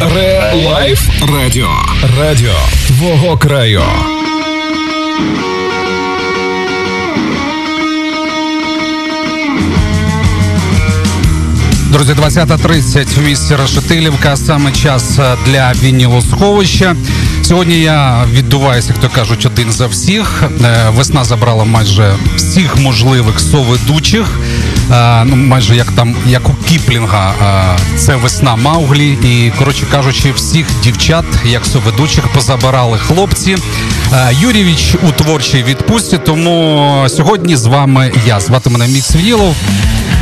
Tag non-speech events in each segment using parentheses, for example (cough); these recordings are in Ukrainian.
Ре Радіо. Радіо твого краю. Друзі, 20.30 в місті Решетилівка. Саме час е, для вінілосховища. Сьогодні я віддуваюся, як то кажуть, один за всіх. Е, весна забрала майже всіх можливих соведучих. Е, ну, майже як там, як у Кіплінга, це весна Мауглі. І коротше кажучи, всіх дівчат, як соведучих, позабирали хлопці. Юрійович у творчій відпустці. Тому сьогодні з вами я звати мене Мікс Вілов.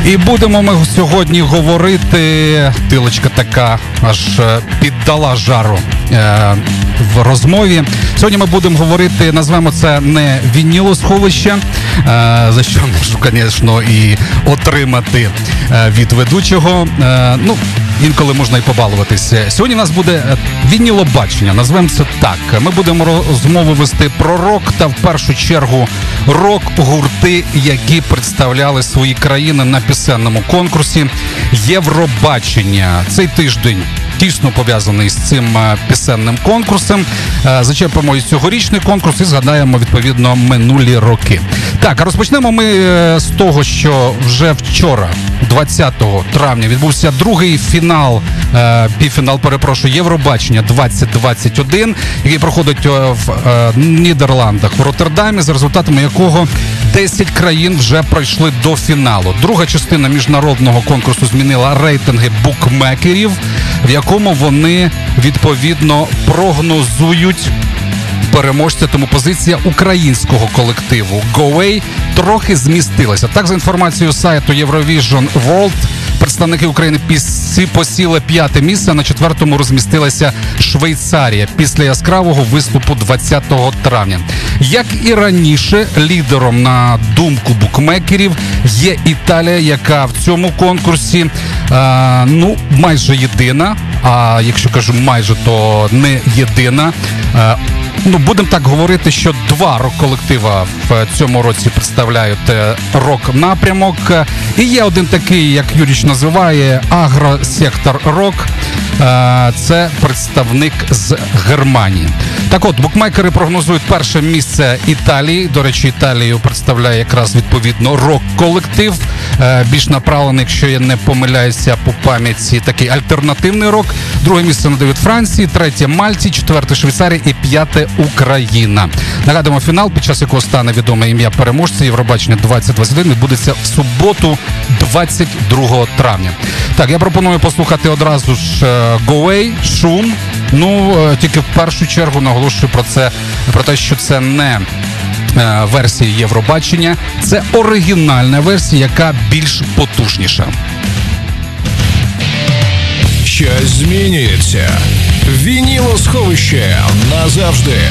І будемо ми сьогодні говорити. Тилочка така аж е, піддала жару е, в розмові. Сьогодні ми будемо говорити, назвемо це не вінілосховище, е, за що можу, звісно, і отримати е, від ведучого. Е, ну, інколи можна і побалуватися. Сьогодні у нас буде е, вінілобачення, назвемо це так. Ми будемо розмову вести про рок та в першу чергу рок-гурти, які представляли свої країни на пісенному конкурсі Євробачення цей тиждень тісно пов'язаний з цим е, пісенним конкурсом. Зачерпимо зачепимо і цьогорічний конкурс і згадаємо відповідно минулі роки. Так, розпочнемо ми е, з того, що вже вчора, 20 травня, відбувся другий фінал, півфінал, перепрошую, Євробачення 2021, який проходить в Нідерландах в Роттердамі, за результатами якого 10 країн вже пройшли до фіналу. Друга частина міжнародного конкурсу змінила рейтинги букмекерів, в якому вони відповідно прогнозують. Переможця, тому позиція українського колективу GoAway трохи змістилася. Так, за інформацією сайту Eurovision World, представники України посіли п'яте місце. На четвертому розмістилася Швейцарія після яскравого виступу 20 травня. Як і раніше, лідером на думку букмекерів є Італія, яка в цьому конкурсі е, ну майже єдина. А якщо кажу майже, то не єдина. Е, Ну, будемо так говорити, що два рок-колектива в цьому році представляють е, рок-напрямок. І є один такий, як Юріч називає, агросектор рок. Е, це представник з Германії. Так, от букмекери прогнозують перше місце Італії. До речі, Італію представляє якраз відповідно рок-колектив. Е, більш направлений, якщо я не помиляюся по пам'яті, такий альтернативний рок. Друге місце надають Франції, третє Мальті, четверте Швейцарія і п'яте Україна. Нагадуємо, фінал, під час якого стане відоме ім'я переможця Євробачення 2021 відбудеться в суботу, 22 травня. Так, я пропоную послухати одразу ж Away, шум. Ну е, тільки в першу чергу наголошую про це, про те, що це не е, версія Євробачення, це оригінальна версія, яка більш потужніша. Щось змінюється. Вініло сховище назавжди.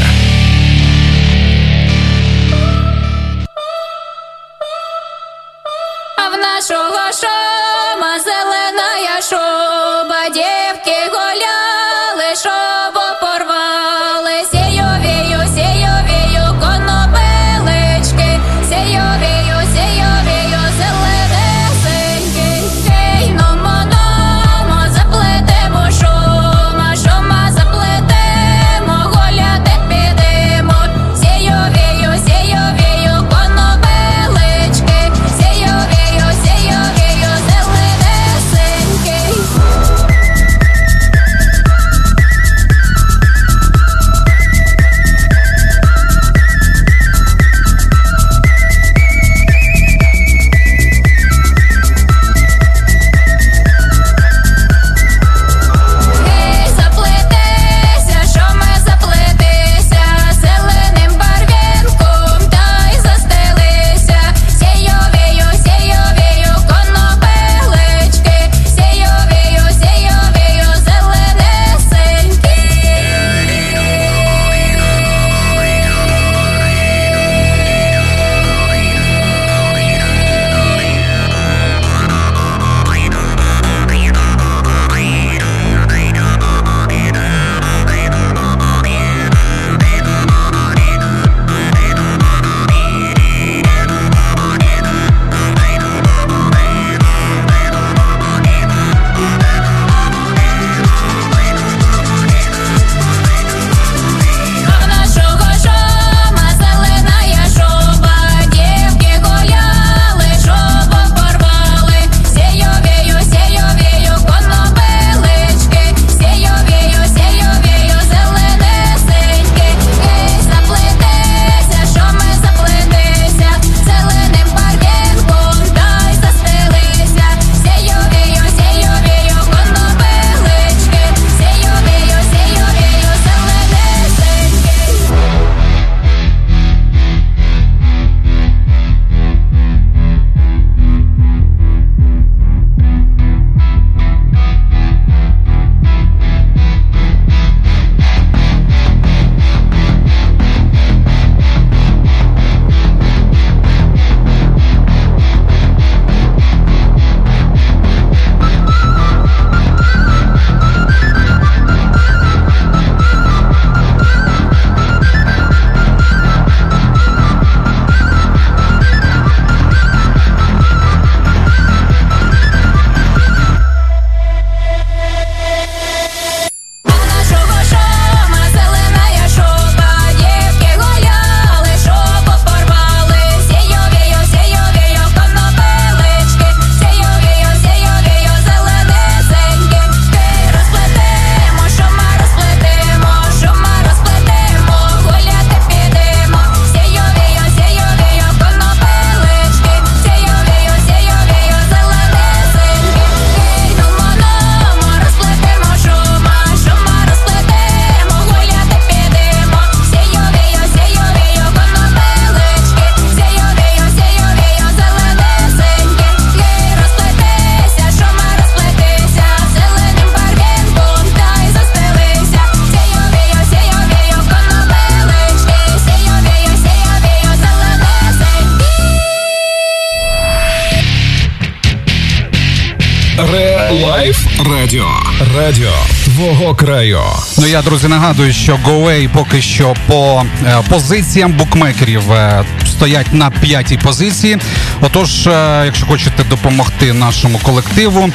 Я друзі нагадую, що Гоуей поки що по е, позиціям букмекерів е, стоять на п'ятій позиції. Отож, е, якщо хочете допомогти нашому колективу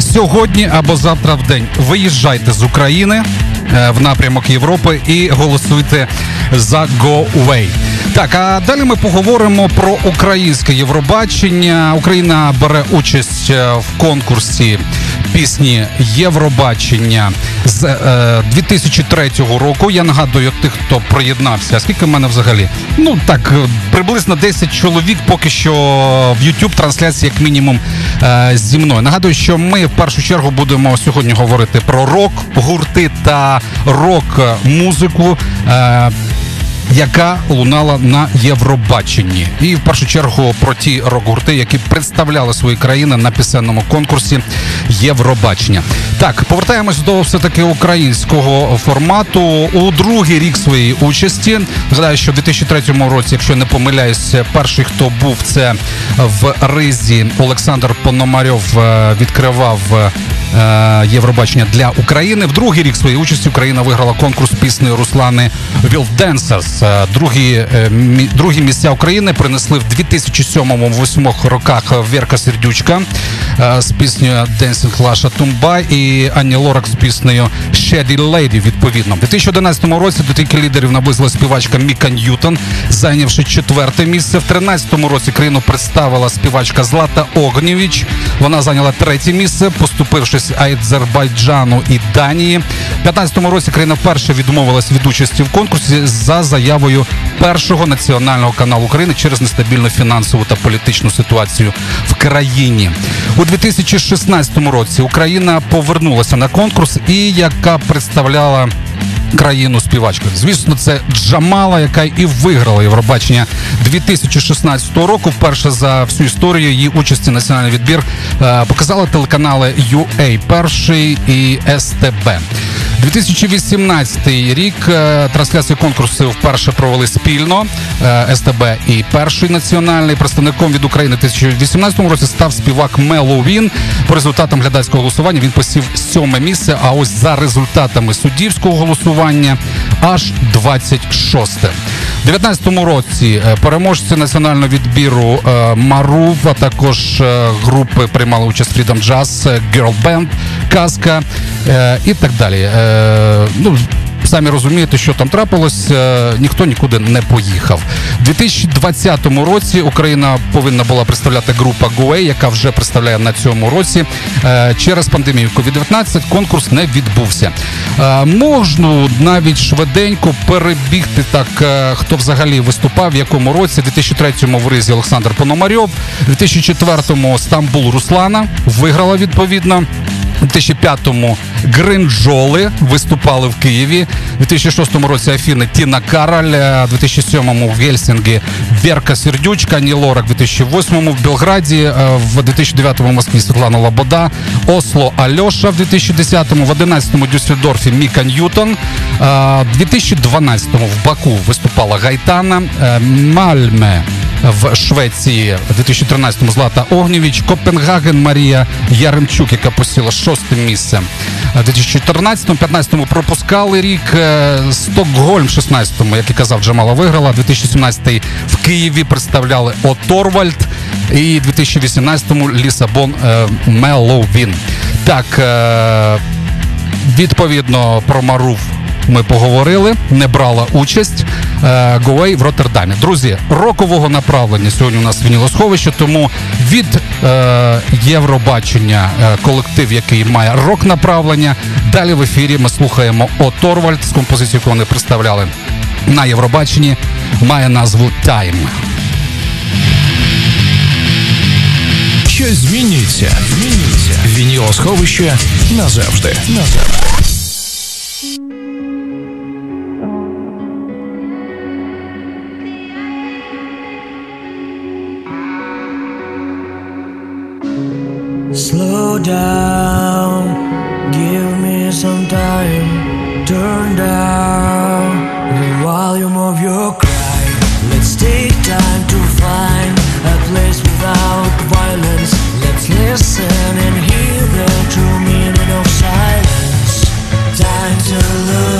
сьогодні або завтра в день виїжджайте з України в напрямок Європи і голосуйте за GoWay. Так, а далі ми поговоримо про українське Євробачення. Україна бере участь в конкурсі пісні Євробачення з е, 2003 року. Я нагадую тих, хто приєднався. Скільки в мене взагалі? Ну так, е, приблизно 10 чоловік поки що в YouTube трансляції, як мінімум, е, зі мною. Нагадую, що ми в першу чергу будемо сьогодні говорити про рок, гурти та рок-музику. Е, яка лунала на Євробаченні, і в першу чергу про ті рок-гурти, які представляли свої країни на пісенному конкурсі Євробачення. Так, повертаємось до все таки українського формату у другий рік своєї участі. Згадаю, що в 2003 році, якщо не помиляюсь, перший хто був це в ризі Олександр Пономарьов е, відкривав. е, Євробачення для України в другий рік своєї участі Україна виграла конкурс пісні Руслани Вілденсерс. Е, Другі, е, другі місця України принесли в 2007-2008 роках Верка Сердючка е, з піснею Dancing Лаша Тумба і Ані Лорак з піснею Shady Lady, відповідно. В 2011 році до трійки лідерів наблизила співачка Міка Ньютон, зайнявши четверте місце. В 2013 році країну представила співачка Злата Огнєвіч. Вона зайняла третє місце, поступившись Азербайджану і Данії. В 2015 році країна вперше відмовилась від участі в конкурсі за заявою першого національного каналу України через нестабільну фінансову та політичну ситуацію в країні. У 2016 році Україна повернулася на конкурс, і яка представляла країну співачку. Звісно, це Джамала, яка і виграла Євробачення 2016 року. Вперше за всю історію її участі національний відбір е, показали телеканали UA перший і СТБ. 2018 рік е, трансляцію конкурсу вперше провели спільно е, СТБ і перший національний представником від України 2018 році став співак Меловін. По результатам глядацького голосування він посів сьоме місце. А ось за результатами суддівського голосування аж 26 шосте. 19-му році е, переможці національного відбіру е, Марув, а також е, групи приймали участь Freedom Jazz, Girl Band, Казка і так далі. Ну, Самі розумієте, що там трапилось, е, ніхто нікуди не поїхав. У 2020 році Україна повинна була представляти група Гуей, яка вже представляє на цьому році. Е, Через пандемію COVID-19 конкурс не відбувся. Е, Можна навіть швиденько перебігти так, хто взагалі виступав, в якому році. У 2003-му в ризі Олександр Пономарьов, у 2004-му Стамбул Руслана виграла відповідно. У 2005-му Гринджоли виступали в Києві. У 2006 році Афіни Тіна Кароль. е, У 2007-му в Гельсінгі Верка Сердючка, Ні Лорак. У 2008-му в Белграді. е, В 2009-му в Москві Світлана Лобода. Осло Альоша в 2010-му. В 11-му Дюссельдорфі Міка Ньютон. Е, В 2012-му в Баку виступала Гайтана. Е, Мальме в Швеції в 2013-му Злата Огнєвіч, Копенгаген Марія Яремчук, яка посіла шосте місце. В 2014-15-му пропускали рік. е, Стокгольм 16-му, як і казав, Джамала виграла. 2017-й в Києві представляли Оторвальд. І 2018-му Лісабон е, Меловін. Так, е, відповідно про Марув ми поговорили, не брала участь Гоей в Роттердамі. Друзі, рокового направлення сьогодні у нас вінілосховище, тому від е, Євробачення е, колектив, який має рок направлення. Далі в ефірі ми слухаємо О Торвальд з композицією, яку вони представляли на Євробаченні, має назву Тайм. Щось змінюється. Змінюється. Вінілосховище назавжди. Назавжди. Slow down, give me some time. Turn down the volume of your cry. Let's take time to find a place without violence. Let's listen and hear the true meaning of silence. Time to look.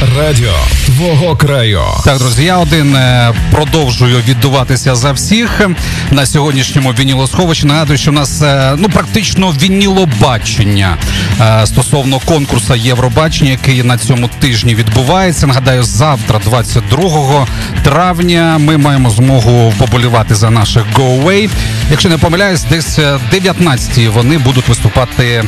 Радіо твого краю. Так, друзі, я один е, продовжую віддуватися за всіх на сьогоднішньому вінілосховищі. Нагадую, що в нас е, ну практично вінілобачення е, стосовно конкурсу Євробачення, який на цьому тижні відбувається. Нагадаю, завтра, 22 травня, ми маємо змогу поболівати за наших Go Away. Якщо не помиляюсь, десь 19-ті вони будуть виступати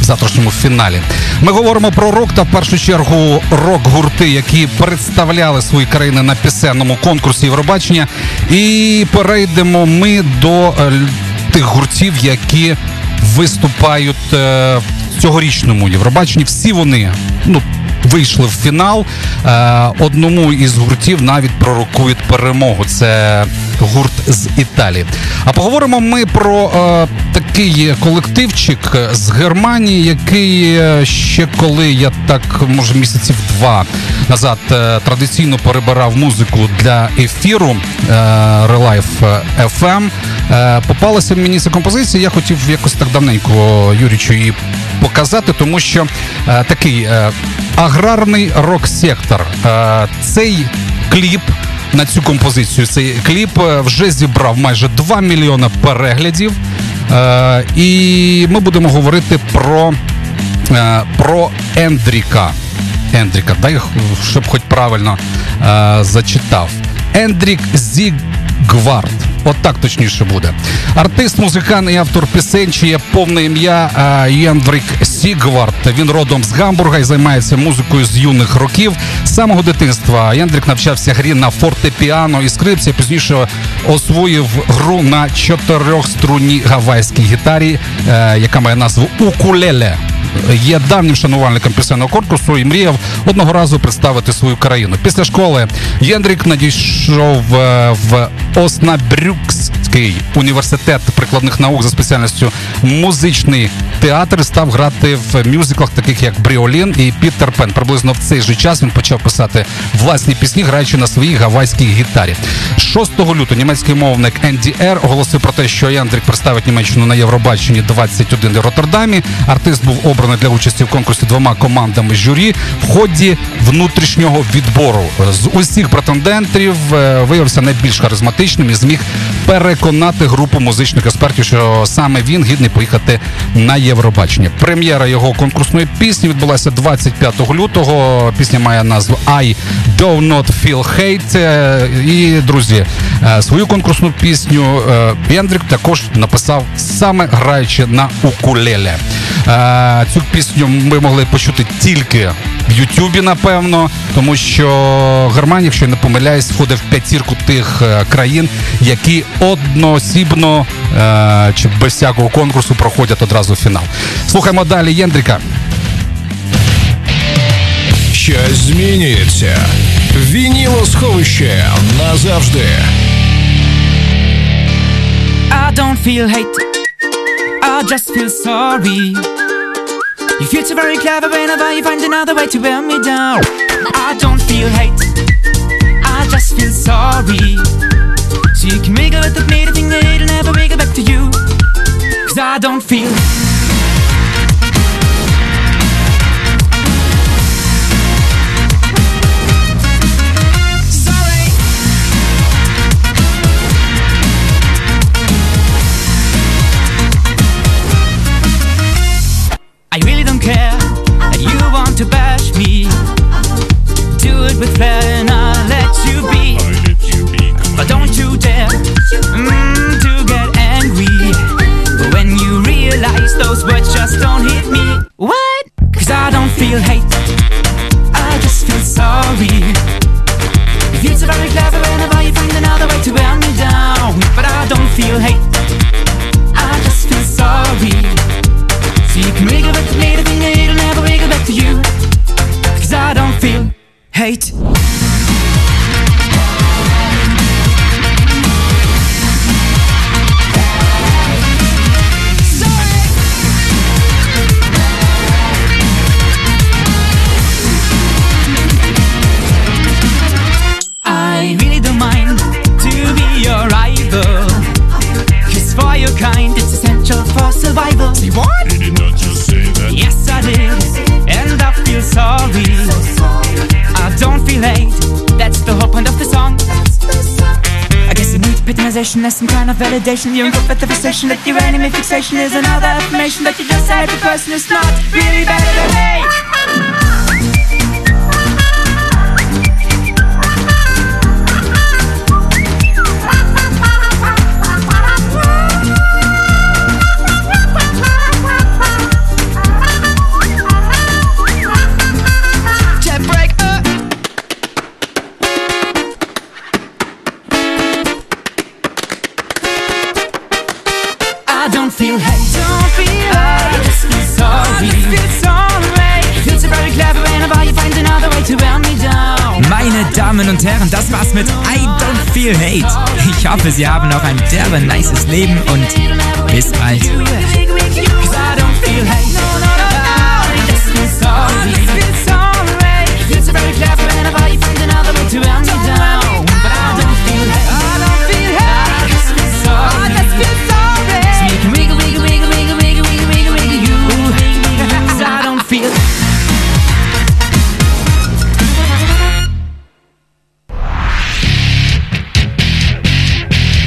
в завтрашньому фіналі. Ми говоримо про рок та в першу чергу рок-гурти, які представляли свої країни на пісенному конкурсі Євробачення. І перейдемо ми до е, тих гуртів, які виступають е, в цьогорічному Євробаченні. Всі вони ну. Вийшли в фінал. Е, одному із гуртів навіть пророкують перемогу. Це гурт з Італії. А поговоримо ми про е, такий колективчик з Германії, який е, ще коли я так може місяців два назад традиційно перебирав музику для ефіру Relife FM. Попалася мені ця композиція. Я хотів якось так давненько Юрічу її показати, тому що такий аграрний рок-сектор. Цей кліп на цю композицію. Цей кліп е, вже зібрав майже 2 мільйона переглядів. Е, і ми будемо говорити про е, про Ендріка. Ендріка, дай щоб хоч правильно зачитав. Ендрік Зігвард. От так точніше буде. Артист, музикант і автор пісень, чиє повне ім'я Єндрик Сігвард. Він родом з Гамбурга і займається музикою з юних років. З самого дитинства Яндрик навчався грі на фортепіано і скрипці. Пізніше освоїв гру на чотирьохструнній гавайській гітарі, е, яка має назву Укулеле є давнім шанувальником пісенного конкурсу і мріяв одного разу представити свою країну. Після школи Єндрік надійшов е, в Оснабрюкс Київський університет прикладних наук за спеціальністю музичний театр. Став грати в мюзиклах, таких як Бріолін і Пітер Пен. Приблизно в цей же час він почав писати власні пісні, граючи на своїй гавайській гітарі. 6 лютого німецький мовник NDR оголосив про те, що Яндрик представить Німеччину на Євробаченні 21 в Роттердамі. Артист був обраний для участі в конкурсі двома командами журі в ході внутрішнього відбору. З усіх претендентів е, виявився найбільш харизматичним і зміг переконати групу музичних експертів, що саме він гідний поїхати на Євробачення. Прем'єра його конкурсної пісні відбулася 25 лютого. Пісня має назву I Do Not Feel Hate. Е, І друзі, е, свою конкурсну пісню е, Яндрик також написав саме граючи на укулеле. Цю пісню ми могли почути тільки в Ютубі, напевно, тому що Германія, якщо я не помиляюсь, входить в п'ятірку тих е, країн, які одноосібно е, чи без всякого конкурсу проходять одразу в фінал. Слухаємо далі Єндрика. Щось змінюється. Вінілосховище назавжди. I don't feel hate, I just feel sorry. You feel so very clever whenever you find another way to wear me down. I don't feel hate, I just feel sorry. So you can make wiggle with the made thing that it'll never make it back to you. Cause I don't feel. To bash me. Do it with flair and I'll let you be. But don't you dare mm, to get angry when you realize those words just don't hit me. What? Cause I don't feel hate, I just feel sorry. You feel so very clever patronization some kind of validation. You're in the fixation that your enemy fixation is another affirmation that you just hate the person who's not really better than me. viel Hate. Ich hoffe, Sie haben noch ein derbe nices Leben und bis bald. to let me down, but I don't feel hate.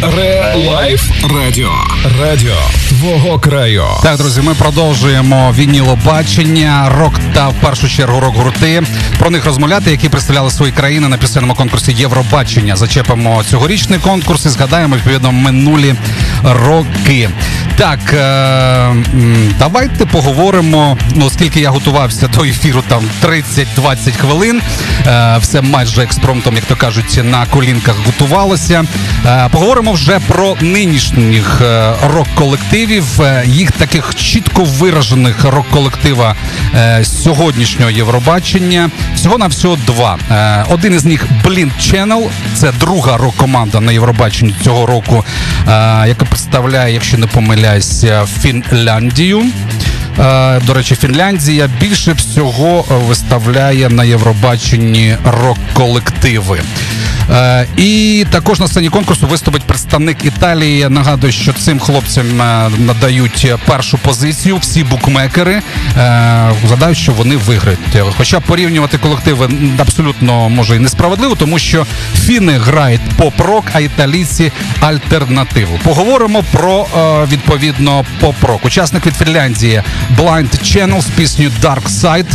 Релайф Радіо. Радіо твого краю. Так, друзі, ми продовжуємо вінілобачення, рок та в першу чергу рок-гурти. Про них розмовляти, які представляли свої країни на пісенному конкурсі Євробачення. Зачепимо цьогорічний конкурс і згадаємо відповідно минулі роки. Так, е, давайте поговоримо. Ну, оскільки я готувався до ефіру там 30-20 хвилин, е, все майже експромтом, як то кажуть, на колінках готувалося. Е, поговоримо вже про нинішніх рок-колективів, їх таких чітко виражених рок-колектива сьогоднішнього Євробачення. Всього на всього два. Е, один із них Blind Channel, це друга рок-команда на Євробаченні цього року, е, яка представляє, якщо не помиляюся, Фінляндію. Е, До речі, Фінляндія більше всього виставляє на Євробаченні рок-колективи. Е, І також на сцені конкурсу виступить представник Італії. Нагадую, що цим хлопцям е, надають першу позицію. Всі букмекери гадають, що вони виграють. Хоча порівнювати колективи абсолютно може і несправедливо, тому що фіни грають поп-рок, а італійці альтернативу. Поговоримо про відповідно поп-рок. Учасник від Фінляндії Blind Channel з піснею Dark Side.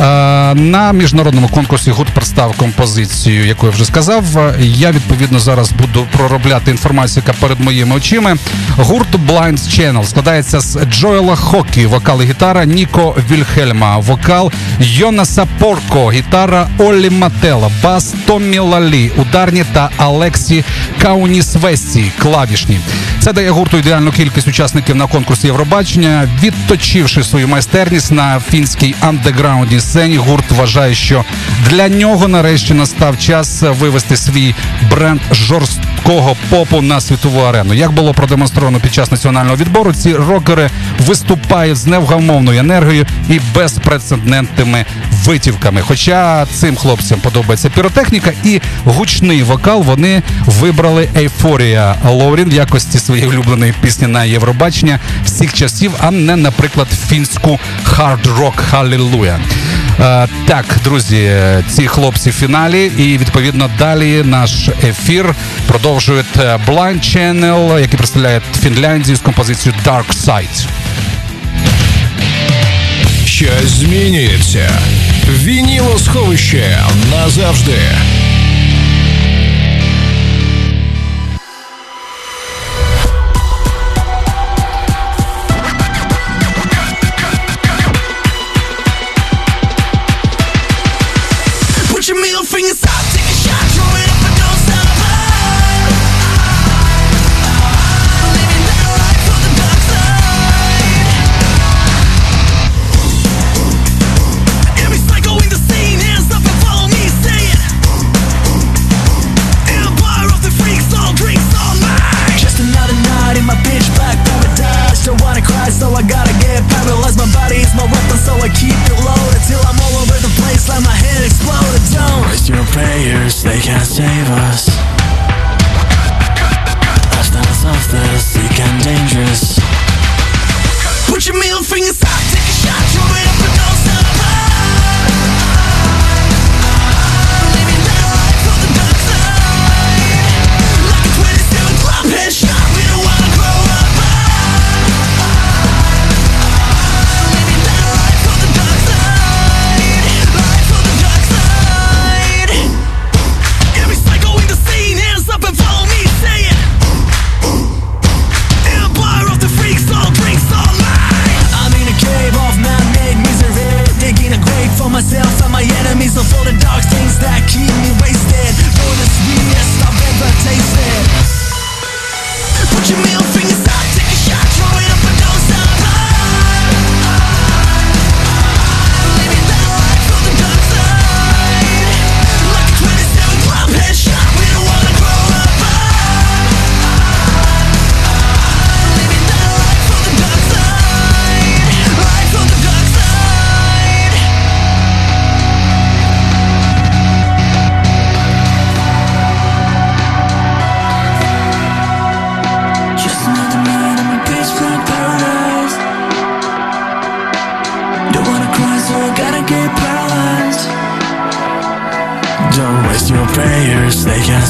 Е, На міжнародному конкурсі гурт представив композицію, яку я вже сказав. Я відповідно зараз буду проробляти інформацію, яка перед моїми очима. Гурт Blind Channel складається з Джоела Хокі, вокал і гітара, Ніко Вільхельма, вокал Йонаса Порко, гітара Оллі Мателла, бас Томмі Лалі, ударні та Алексі Каунісвесі, клавішні. Це дає гурту ідеальну кількість учасників на конкурсі Євробачення. Відточивши свою майстерність на фінській андеграундній сцені, гурт вважає, що для нього нарешті настав час вивести свій бренд жорсткого попу на світову арену. Як було продемонстровано під час національного відбору, ці рокери виступають з невгамовною енергією і безпрецедентними витівками. Хоча цим хлопцям подобається піротехніка і гучний вокал, вони вибрали Ейфорія Лорін в якості своєї улюбленої пісні на Євробачення всіх часів, а не, наприклад, фінську Hard Rock Hallelujah. Е, так, друзі, ці хлопці в фіналі, і відповідно далі наш ефір продовжує е, Blind Channel, який представляє Фінляндію з композицією Dark Side. Щось змінюється. Вінілосховище назавжди.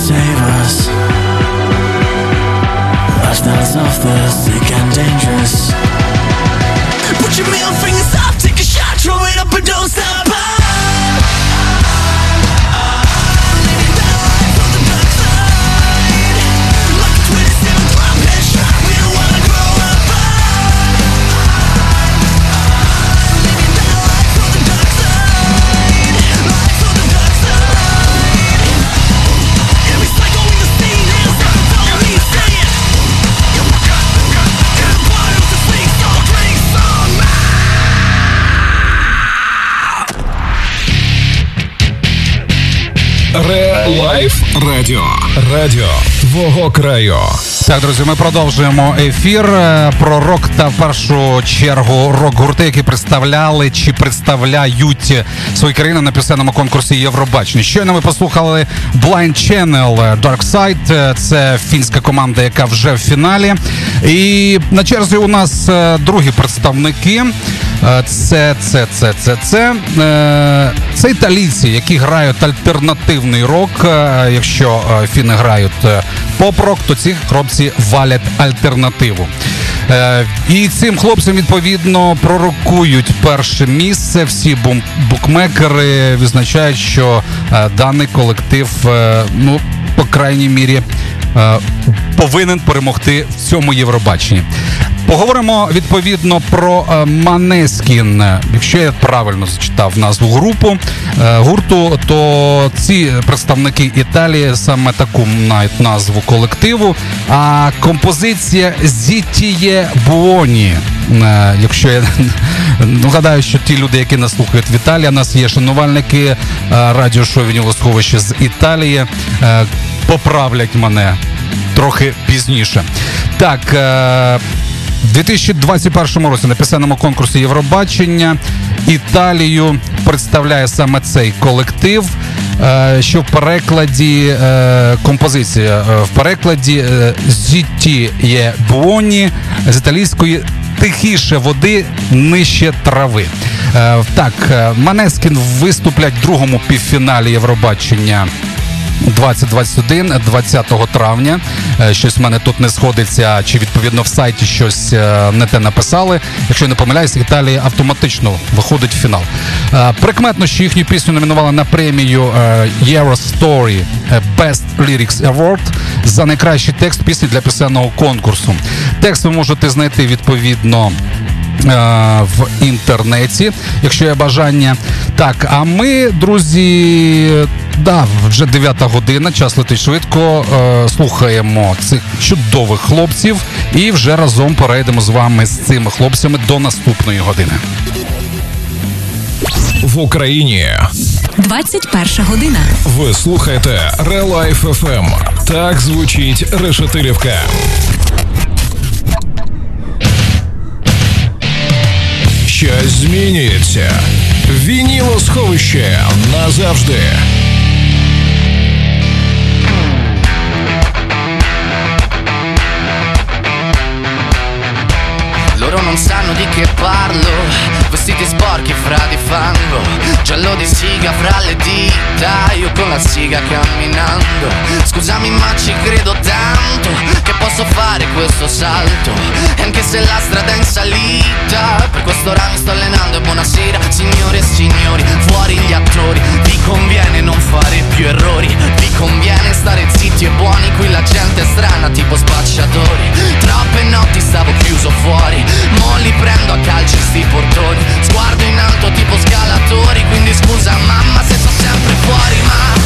say радіо. Радіо твого краю. Так, друзі, ми продовжуємо ефір е, про рок та в першу чергу рок-гурти, які представляли чи представляють свої країни на пісенному конкурсі Євробачення. Щойно ми послухали Blind Channel е, Dark Side. Е, Це фінська команда, яка вже в фіналі. І на черзі у нас другі представники. Е, Це, це, це, це, це. Е, Це італійці, які грають альтернативний рок. Е, Якщо фіни грають поп-рок, то ці хлопці валять альтернативу. І цим хлопцям відповідно пророкують перше місце. Всі букмекери відзначають, що даний колектив, ну по крайній мірі, повинен перемогти в цьому Євробаченні. Поговоримо відповідно про е, Манескін. Якщо я правильно зачитав назву групу е, гурту, то ці представники Італії саме таку мають назву колективу. А композиція Зітіє Буоні. Е, Якщо я (laughs) ну, гадаю, що ті люди, які нас слухають в Італії, у нас є шанувальники е, радіошоу з Італії, е, поправлять мене трохи пізніше. Так. е, У 2021 році на пісенному конкурсі Євробачення Італію представляє саме цей колектив, е, що в перекладі е, композиція в перекладі «Зітті є буоні з італійської тихіше води, нижче трави. Так, Манескін виступлять в другому півфіналі Євробачення. 2021, 20 травня. Е, Щось в мене тут не сходиться, чи відповідно в сайті щось е, не те написали. Якщо не помиляюсь, Італія автоматично виходить в фінал. Е, Прикметно, що їхню пісню номінували на премію Eurostory Best Lyrics Award за найкращий текст пісні для пісенного конкурсу. Текст ви можете знайти відповідно. Е, В інтернеті, якщо є бажання. Так, а ми, друзі, да, вже 9 година, час летить швидко. Е, слухаємо цих чудових хлопців і вже разом перейдемо з вами з цими хлопцями до наступної години. В Україні 21 година. ви слухаєте Релайф FM. Так звучить Решетилівка. Щось змінюється. Вініло сховище назавжди. Loro non sanno di che parlo Vestiti sporchi fra di fango Giallo di siga fra le dita Io con la siga camminando Scusami ma ci credo tanto Che posso fare questo salto E anche se la strada è in salita. Per questo ora mi sto allenando E buonasera signore e signori. Fuori gli attori Vi conviene non fare più errori. Vi conviene stare zitti e buoni Qui la gente è strana tipo spacciatori. Troppe notti stavo chiuso fuori Mo li prendo a calci sti portoni. Sguardo in alto tipo scalatori Quindi scusa mamma se sto sempre fuori Ma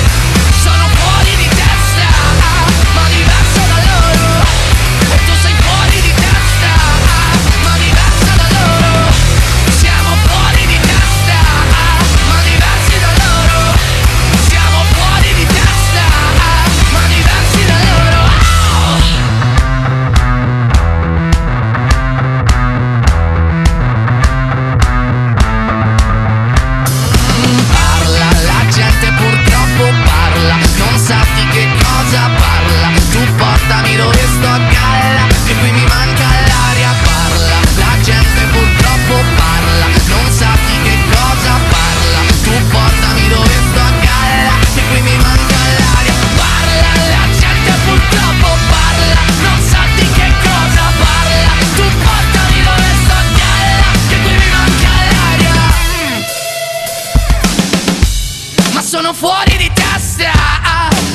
sono fuori di testa,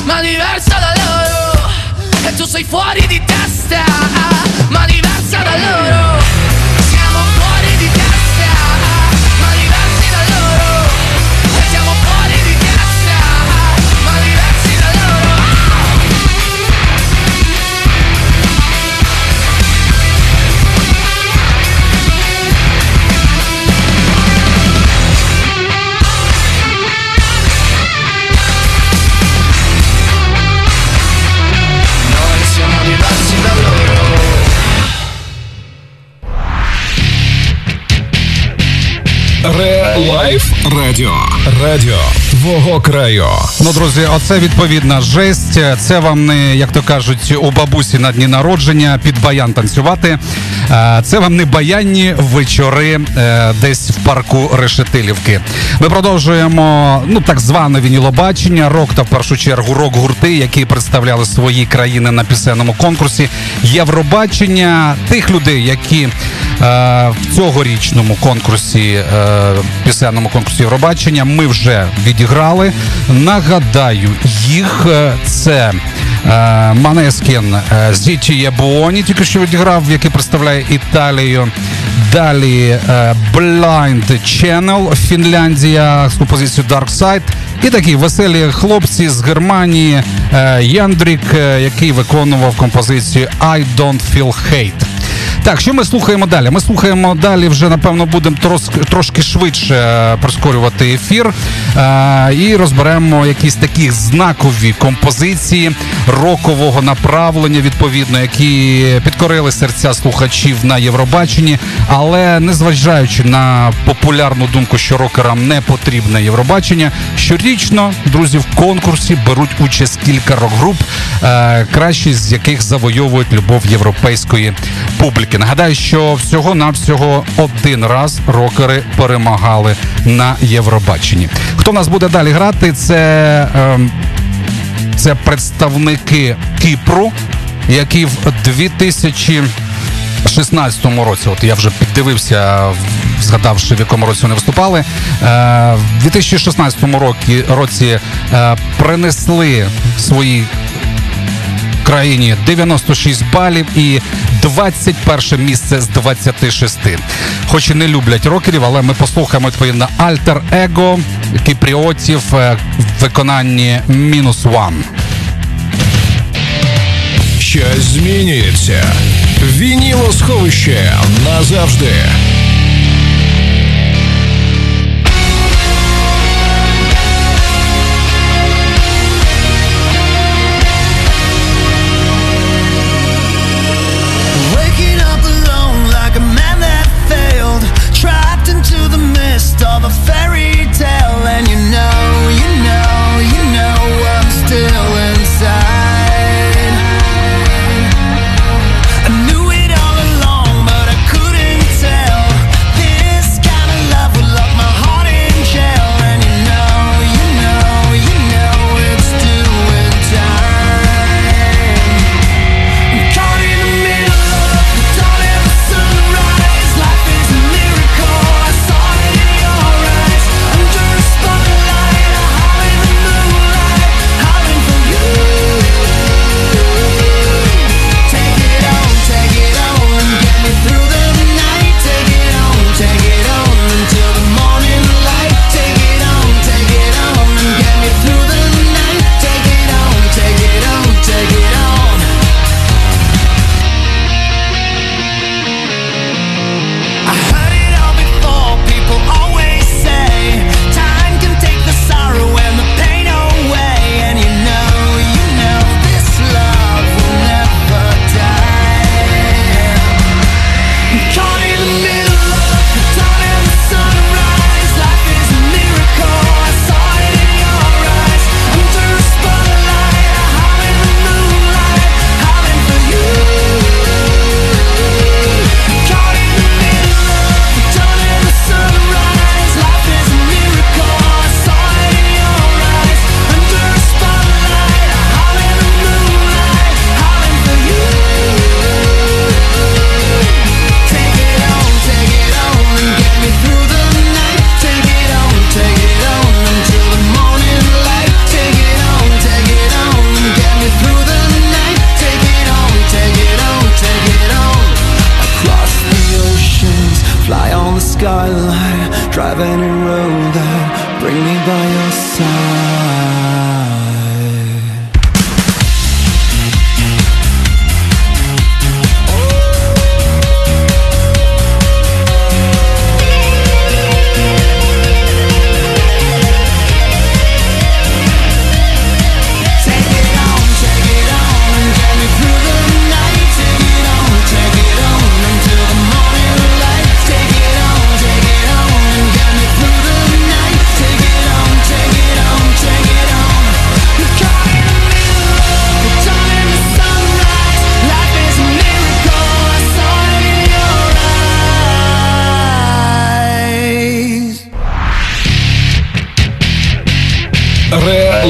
ma diversa da loro. E tu sei fuori di testa, ma diversa da loro. Радіо. Радіо твого краю. Ну, друзі, оце відповідна жесть. Це вам не, як то кажуть, у бабусі на дні народження під баян танцювати. Це вам не баянні вечори е, десь в парку Решетилівки. Ми продовжуємо ну так зване вінілобачення, рок та в першу чергу рок-гурти, які представляли свої країни на пісенному конкурсі. Євробачення тих людей, які в цьогорічному конкурсі, е, пісенному конкурсі Євробачення, ми вже відіграли. Нагадаю, їх е, це. Манескін Зіті Ябуоні, тільки що відіграв, який представляє Італію. Далі е, Blind Channel Фінляндія з композицією Dark Side. І такі веселі хлопці з Германії е, Яндрік, е, який виконував композицію I Don't Feel Hate. Так, що ми слухаємо далі? Ми слухаємо далі, вже напевно будемо трошки швидше е, прискорювати ефір е, і розберемо якісь такі знакові композиції рокового направлення, відповідно, які підкорили серця слухачів на Євробаченні, але незважаючи на популярну думку, що рокерам не потрібне Євробачення, щорічно друзі в конкурсі беруть участь кілька рок-груп, е, кращі з яких завойовують любов європейської публіки. Нагадаю, що всього навсього один раз рокери перемагали на Євробаченні. Хто в нас буде далі грати? Це. ем, це представники Кіпру, які в 2016 році, от я вже піддивився, згадавши в якому році вони виступали. Е, в 2016 році, році е, принесли свої країні 96 балів і 21 місце з 26. Хоч і не люблять рокерів, але ми послухаємо відповідно Альтер Его Кіпріотів е, в виконанні мінус Ван. Щось змінюється. Вініло сховище назавжди.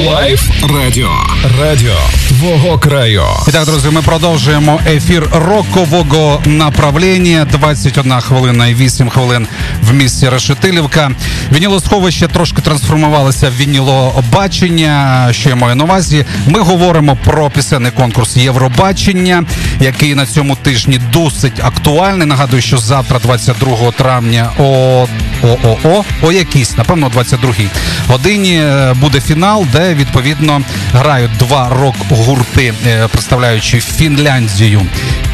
Лайф Радіо. Радіо твого краю. І так, друзі, ми продовжуємо ефір рокового направлення. 21 хвилина і 8 хвилин в місті Решетилівка. Вінілосховище трошки трансформувалося в вінілобачення. Що я маю на увазі? Ми говоримо про пісенний конкурс Євробачення, який на цьому тижні досить актуальний. Нагадую, що завтра, 22 травня, о о о о о якійсь, напевно, о 22-й годині е, буде фінал, де відповідно грають два рок-гурти, е, представляючи Фінляндію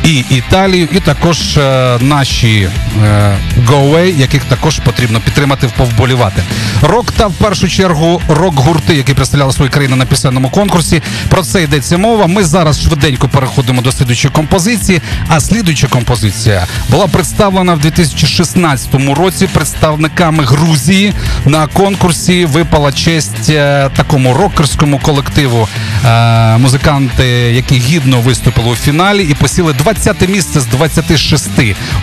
і Італію, і також е, наші е, Away, яких також потрібно підтримати, повболівати. Рок та в першу чергу рок-гурти, які представляли свої країни на пісенному конкурсі. Про це йдеться мова. Ми зараз швиденько переходимо до слідуючої композиції. А слідуюча композиція була представлена в 2016 році представниками Грузії на конкурсі. Випала честь е, такому рокерському колективу. Е, музиканти, які гідно виступили у фіналі і посіли 20 місце з 26,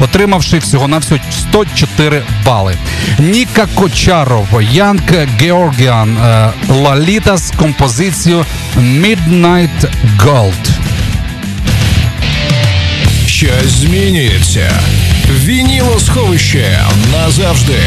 отримавши всього на всього 104 бали. Ніка Кочаров, Янг Георгіан, е, Лаліта з композицією Midnight Gold. Щось змінюється. Вінілосховище назавжди.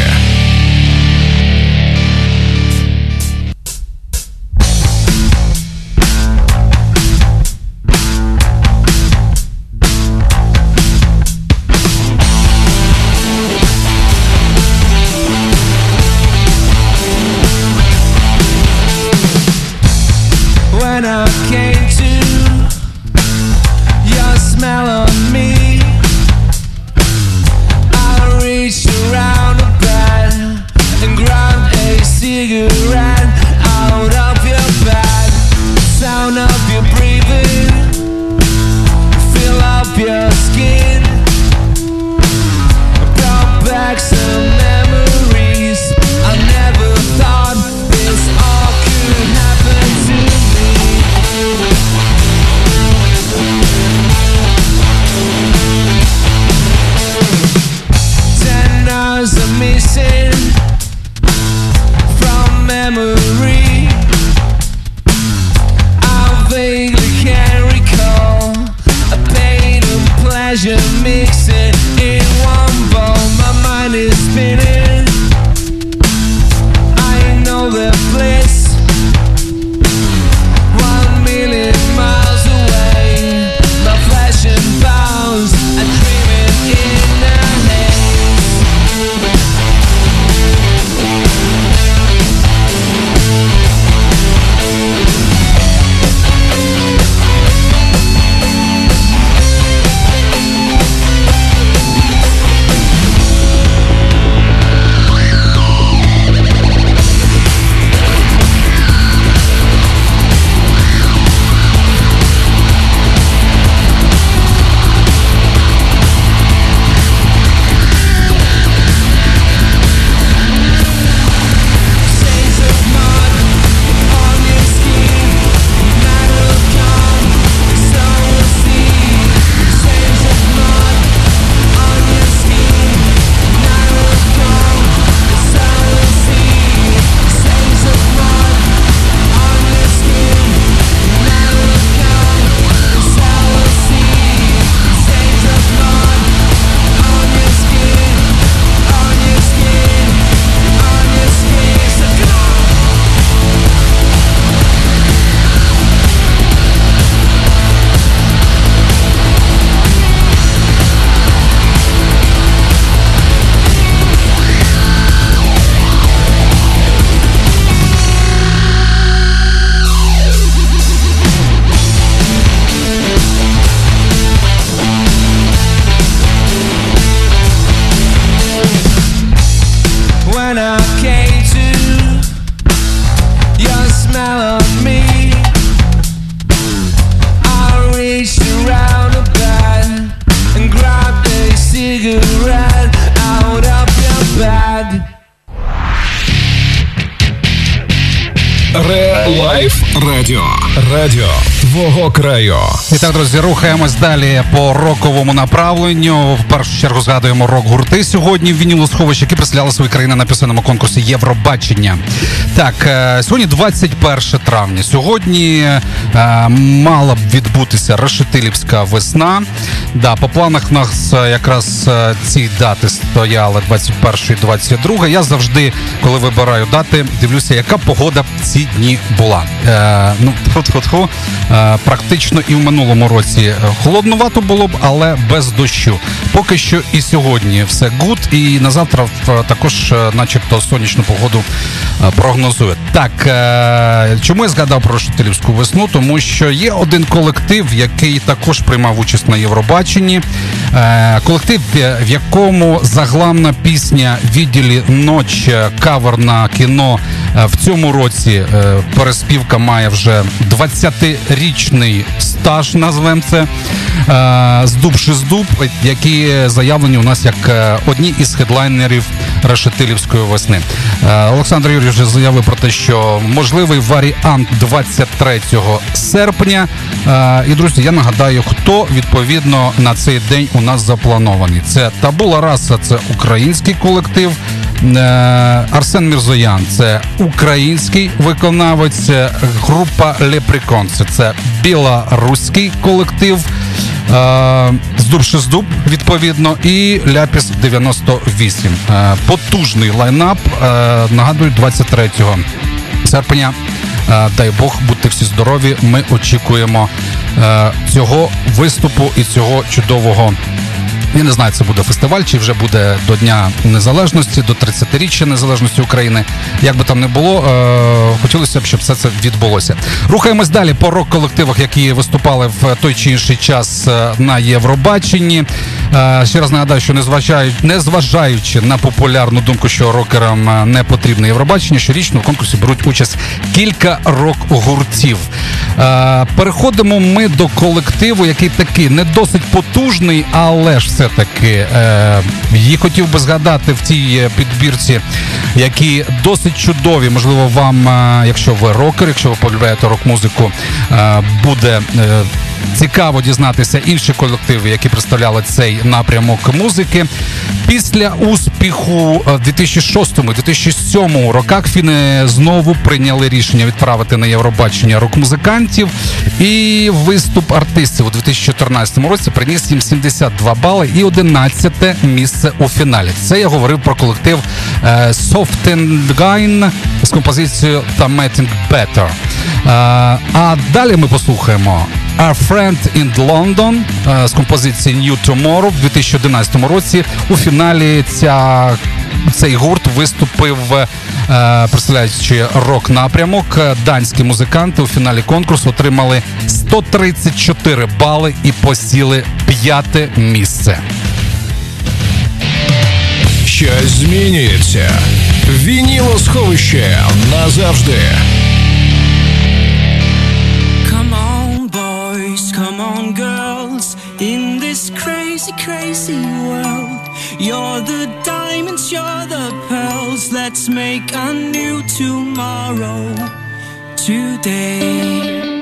Радіо твого краю. І так, друзі, рухаємось далі по роковому направленню. В першу чергу згадуємо рок-гурти сьогодні в Вінілосховищі, які представляли свої країни на пісенному конкурсі Євробачення. Так, е, сьогодні 21 травня. Сьогодні е, мала б відбутися Решетилівська весна. Да, по планах у нас е, якраз е, ці дати стояли 21 і 22. Я завжди, коли вибираю дати, дивлюся, яка погода б ці дні була. Е, ну, тьфу-тьфу-тьфу. Е, практично і в минулому році е, холоднувато було б, але без дощу. Поки що і сьогодні все good, і на завтра також, начебто, сонячну погоду прогнозують. Так, е, чому я згадав про Решетилівську весну? Тому що є один колектив, який також приймав участь на Євробаченні. Е, колектив, в якому заглавна пісня Видели ночь кавер на Кіно е, в цьому році е, переспівка має вже 20-річний стаж, назвемо це здуб шиздуб, які заявлені у нас як одні із хедлайнерів Решетилівської весни. Олександр Юрійович заявив про те, що можливий варіант 23 серпня. І друзі, я нагадаю, хто відповідно на цей день у нас запланований. Це Табула Раса, це український колектив. Е, Арсен Мірзоян це український виконавець. Група Леприконці це білоруський колектив. Е, Здуб Шиздуб, відповідно, і Ляпіс 98. Е, Потужний лайнап. Нагадую, 23 серпня. Е, Дай Бог, будьте всі здорові. Ми очікуємо е, цього виступу і цього чудового. Я не знаю, це буде фестиваль, чи вже буде до Дня Незалежності, до 30-річчя Незалежності України. Як би там не було, е, хотілося б, щоб все це відбулося. Рухаємось далі по рок-колективах, які виступали в той чи інший час е, на Євробаченні. Ще раз нагадаю, що незважаючи, на популярну думку, що рокерам е, не потрібне Євробачення, щорічно в конкурсі беруть участь кілька рок-гуртів. Е, переходимо ми до колективу, який такий не досить потужний, але ж все-таки е, її хотів би згадати в цій підбірці, які досить чудові. Можливо, вам, якщо ви рокер, якщо ви полюбляєте рок-музику, буде. Цікаво дізнатися інші колективи, які представляли цей напрямок музики. Після успіху е, в 2006-2007 роках фіни знову прийняли рішення відправити на Євробачення рок-музикантів. І виступ артистів у 2014 році приніс їм 72 бали і 11 місце у фіналі. Це я говорив про колектив е, Softengine з композицією «Mating Better». Е, А далі ми послухаємо A Friend in London е, з композиції New Tomorrow в 2011 році. У фіналі ця, цей гурт виступив, е, представляючи рок-напрямок. Данські музиканти у фіналі конкурсу отримали 134 бали і посіли п'яте місце. Щось змінюється. Вінілосховище назавжди. Crazy, crazy world, you're the diamonds, you're the pearls. Let's make a new tomorrow today.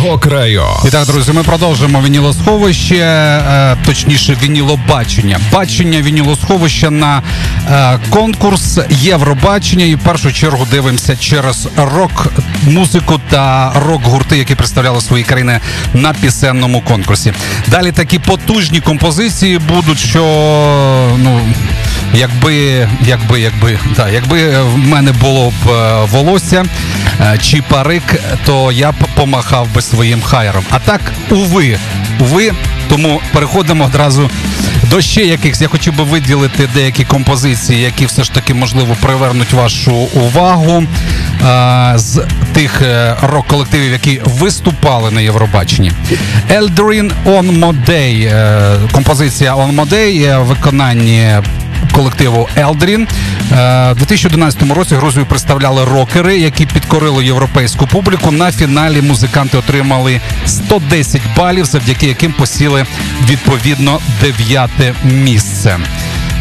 Твого краю. І так, друзі, ми продовжуємо вінілосховище, е, точніше, вінілобачення. Бачення вінілосховища на е, конкурс Євробачення. І в першу чергу дивимося через рок-музику та рок-гурти, які представляли свої країни на пісенному конкурсі. Далі такі потужні композиції будуть, що ну. Якби, якби, якби, да, якби в мене було б е, волосся е, чи парик, то я б помахав би своїм хайером. А так, уви, уви, тому переходимо одразу до ще якихось. Я хочу би виділити деякі композиції, які все ж таки можливо привернуть вашу увагу е, з тих рок-колективів, які виступали на Євробаченні. Eldrin on Modey, е, композиція On Modey, е, в виконанні колективу Елдрін. У 2011 році Грузію представляли рокери, які підкорили європейську публіку. На фіналі музиканти отримали 110 балів, завдяки яким посіли відповідно дев'яте місце.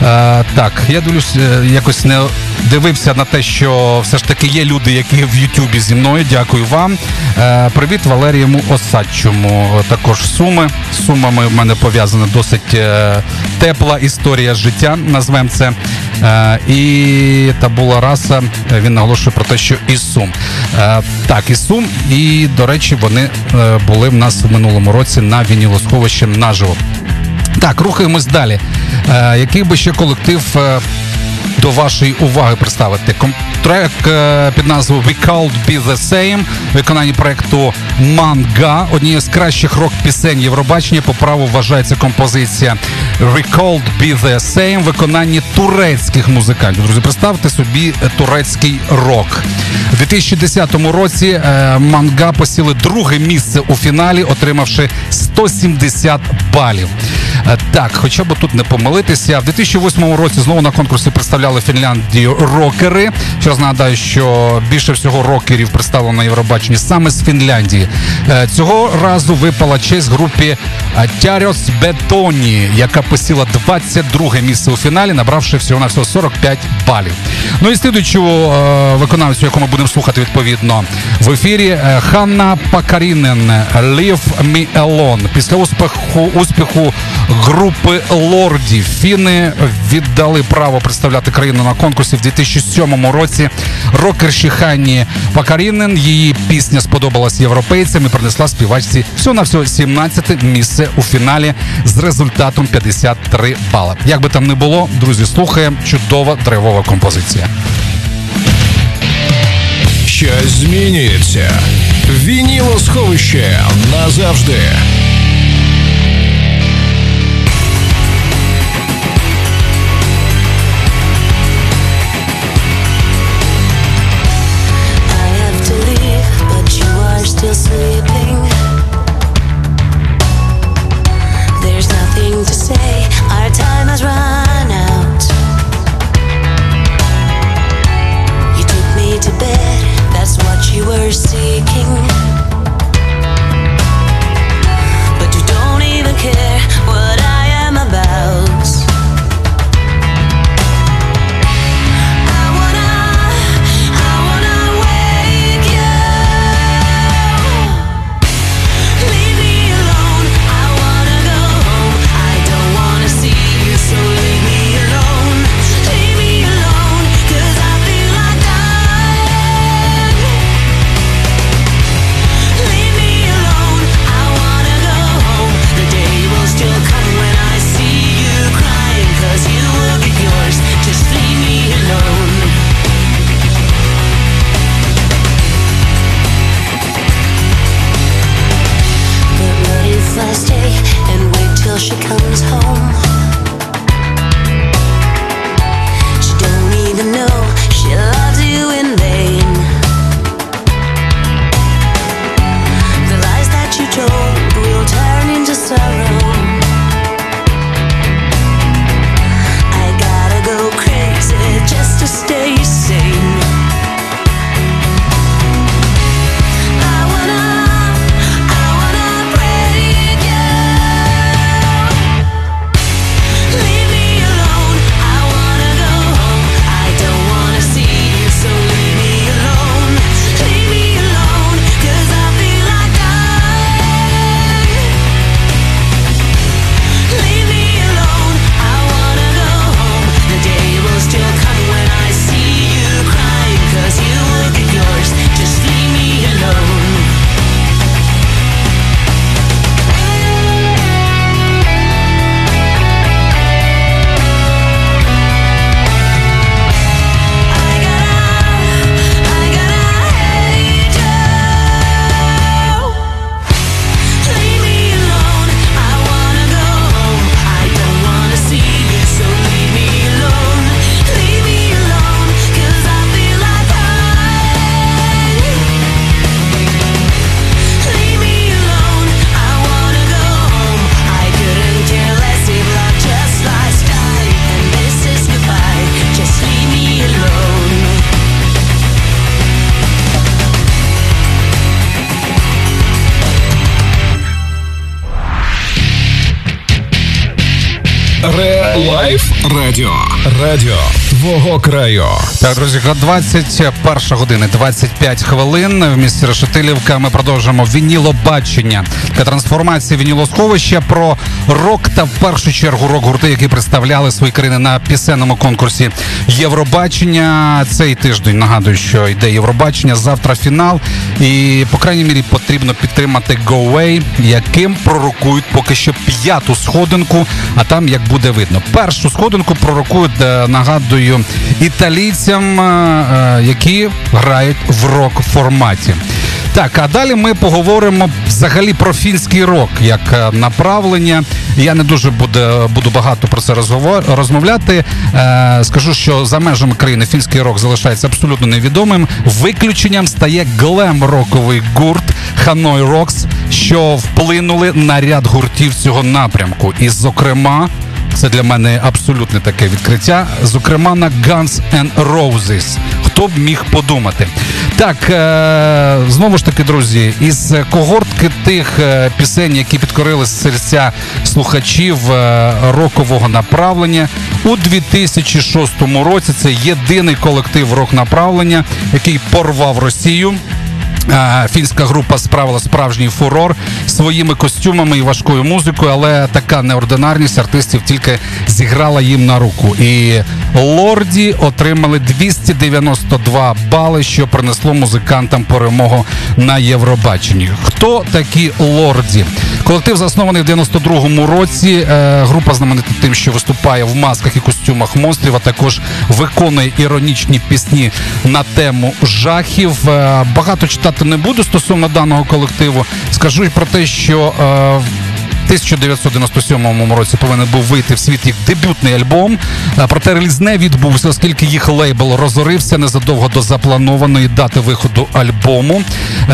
Е, так, я дивлюсь, е, якось не дивився на те, що все ж таки є люди, які в Ютубі зі мною. Дякую вам. Е, привіт Валерієму Осадчому. Також суми. З сумами в мене пов'язана досить е, тепла історія життя. Назвемо це. Е, і табула раса. е, Він наголошує про те, що із сум. Е, так, із сум. І, до речі, вони е, були в нас в минулому році на вінілосховищі наживо. Так, рухаємось далі. Е, який би ще колектив е, до вашої уваги представити? Трек е, під назвою We Could Be The Same, виконанні проекту Манга, однією з кращих рок-пісень Євробачення. По праву вважається композиція We Could Be The Same, виконанні турецьких музикантів. Друзі, представте собі е, турецький рок. У 2010 році е, Манга посіли друге місце у фіналі, отримавши 170 балів. Е, Так, хоча б тут не помилитися. В 2008 році знову на конкурсі представляли Фінляндію рокери. Ще раз нагадаю, що більше всього рокерів представлено на Євробаченні саме з Фінляндії. Е, Цього разу випала честь групі е, Тяріос Бетоні, яка посіла 22 місце у фіналі, набравши всього на всього 45 балів. Ну і слідуючу виконавцю, яку ми будемо слухати відповідно в ефірі, Ханна Пакарінен Leave Me Alone. Після успіху успіху групи лордів фіни віддали право представляти країну на конкурсі в 2007 році. Рокерші Ханні Пакарінен. Її пісня сподобалась європейцям і принесла співачці всього на всього 17 місце у фіналі з результатом 53 бали. Як би там не було, друзі, слухаємо чудова драйвова композиція. Щось змінюється. Вінілосховище назавжди. Твого краю. Так, друзі, 21 година, 25 хвилин в місті Решетилівка. Ми продовжуємо вінілобачення та трансформація вінілосховища про рок та в першу чергу рок-гурти, які представляли свої країни на пісенному конкурсі Євробачення. Цей тиждень нагадую, що йде Євробачення. Завтра фінал, і по крайній мірі потрібно підтримати Go Away, яким пророкують поки що п'яту сходинку. А там як буде видно, першу сходинку пророкують, е, нагадую, італійцям, е, е, які грають в рок форматі. Так, а далі ми поговоримо взагалі про фінський рок як е, направлення. Я не дуже буду, буду багато про це розмовляти. Скажу, що за межами країни фінський рок залишається абсолютно невідомим. Виключенням стає глем-роковий гурт Ханой Рокс, що вплинули на ряд гуртів цього напрямку. І, зокрема, це для мене абсолютне таке відкриття. Зокрема, на Guns N' Roses. Хто б міг подумати? Так, е- знову ж таки, друзі, із когортки тих е, пісень, які підкорили серця слухачів е- рокового направлення у 2006 році. Це єдиний колектив рок-направлення, який порвав Росію. Е, Фінська група справила справжній фурор своїми костюмами і важкою музикою, але така неординарність артистів тільки зіграла їм на руку. І лорді отримали 292 бали, що принесло музикантам перемогу на Євробаченні. Хто такі лорді? Колектив заснований в 92-му році. Е, Група знаменита тим, що виступає в масках і костюмах монстрів, а також виконує іронічні пісні на тему жахів. Е, Багато читати не буду стосовно даного колективу. Скажу й про те, що е, 1997 році повинен був вийти в світ їх дебютний альбом. Е, Проте реліз не відбувся, оскільки їх лейбл розорився незадовго до запланованої дати виходу альбому.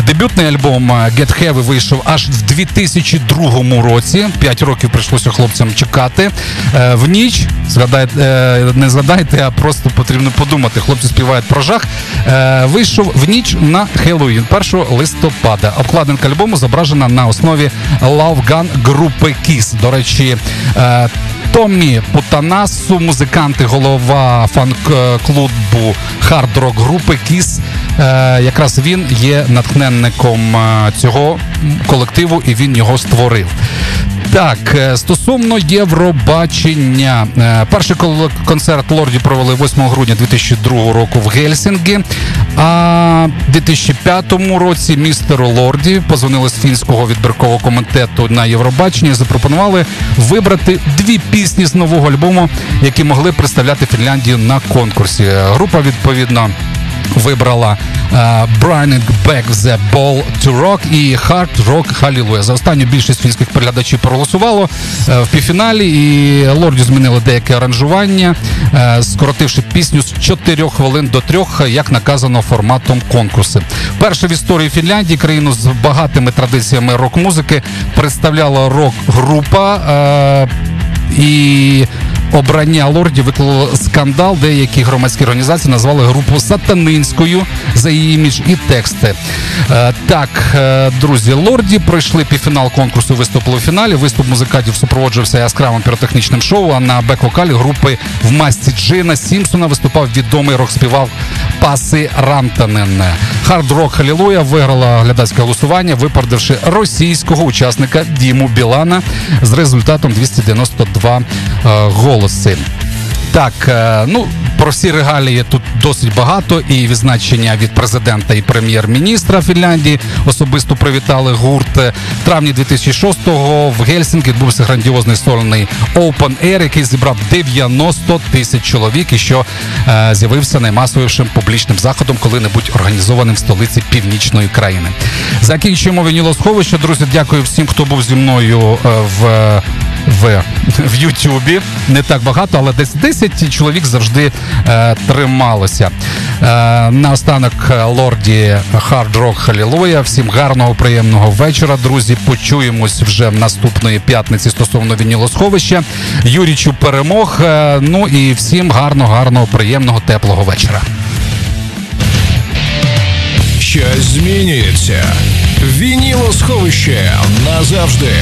Дебютний альбом е, Get Heavy вийшов аж в 2002 році. П'ять років прийшлося хлопцям чекати. Е, В ніч згадайте, не згадайте, а просто потрібно подумати. Хлопці співають про жах. Вийшов в ніч на Хеллоуін 1 листопада. Обкладинка альбому зображена на основі Love Gun групи Kiss. До речі, Томі Томмі Путанасу, музикант і голова фан-клубу хард-рок групи Kiss. Е, Якраз він є натхненником е, цього колективу і він його створив. Так, е, стосовно Євробачення, Е, перший концерт Лорді провели 8 грудня 2002 року в Гельсінгі. А в 2005 році містеру Лорді позвонили з фінського відбіркового комітету на Євробачення і запропонували вибрати дві пісні з нового альбому, які могли представляти Фінляндію на конкурсі. Група відповідно. Вибрала Burning Back the Ball to Rock і Hard Rock Hallelujah. За останню більшість фінських переглядачів проголосувало е, в півфіналі, і Лорді змінили деяке аранжування, е, скоротивши пісню з 4 хвилин до 3, як наказано форматом конкурсу. Перша в історії Фінляндії країну з багатими традиціями рок-музики представляла рок-група. Е, і обрання лордів викликало скандал. Деякі громадські організації назвали групу сатанинською за її імідж і тексти. Е, так, е, друзі, лорді пройшли півфінал конкурсу. Виступили у фіналі. Виступ музикантів супроводжувався яскравим піротехнічним шоу. А на бек-вокалі групи в масці Джина Сімпсона виступав відомий рок-співак Паси Рантанен. Hard Rock Hallelujah виграла глядацьке голосування, випередивши російського учасника Діму Білана з результатом 292 е, голоси. Так, е, ну про всі регалії тут досить багато, і відзначення від президента і прем'єр-міністра Фінляндії особисто привітали гурт. В травні 2006-го в Гельсінкі відбувся грандіозний сольний Open Air, який зібрав 90 тисяч чоловік, і що е, з'явився наймасовішим публічним заходом, коли-небудь організованим в столиці північної країни. Закінчуємо вінілосховище. Друзі, дякую всім, хто був зі мною е, в в, в Ютубі. Не так багато, але десь 10 чоловік завжди е, трималося. Е, наостанок е, лорді Hard Rock Hallelujah. Всім гарного, приємного вечора, друзі. Почуємось вже наступної п'ятниці стосовно вінілосховища. Юрічу перемог. Е, ну і всім гарного, гарного, приємного, теплого вечора. Щось змінюється. Вінілосховище назавжди.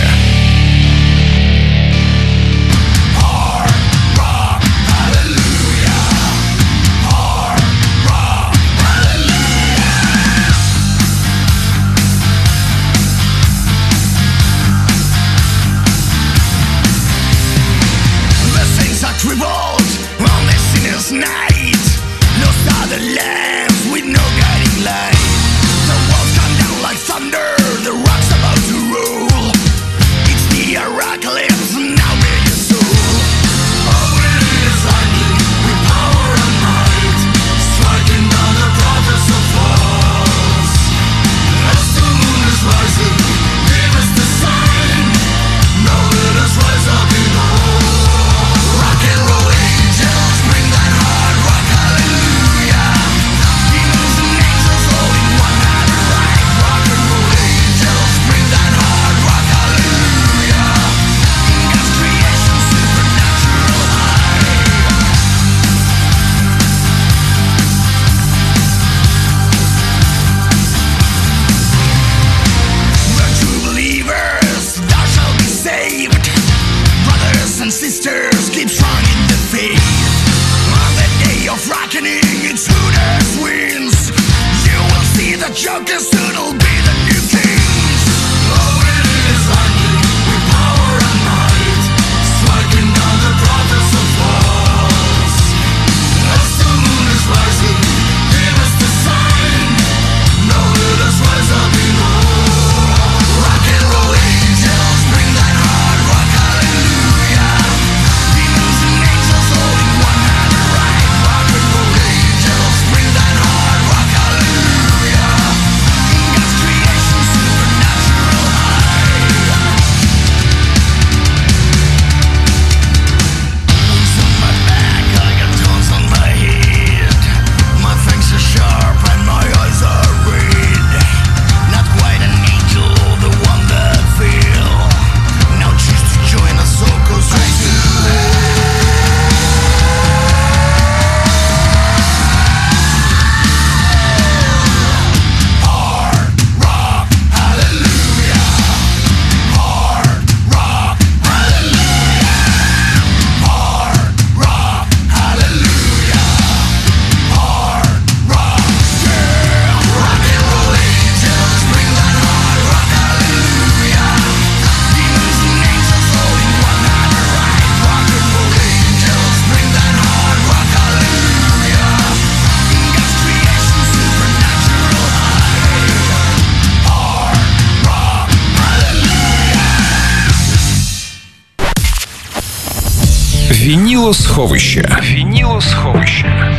Вінілосховище. Вінілосховище.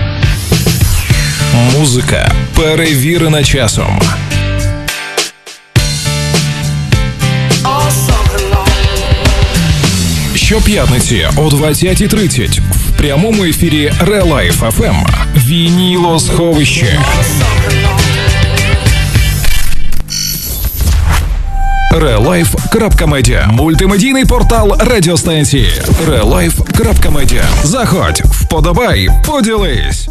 Музика перевірена часом. Щоп'ятниці о 20.30 в прямому ефірі Релайф FM. Вінілосховище. Релайф.медіа. Мультимедійний портал радіостанції. Релайф.медіа. Заходь, вподобай, поділись.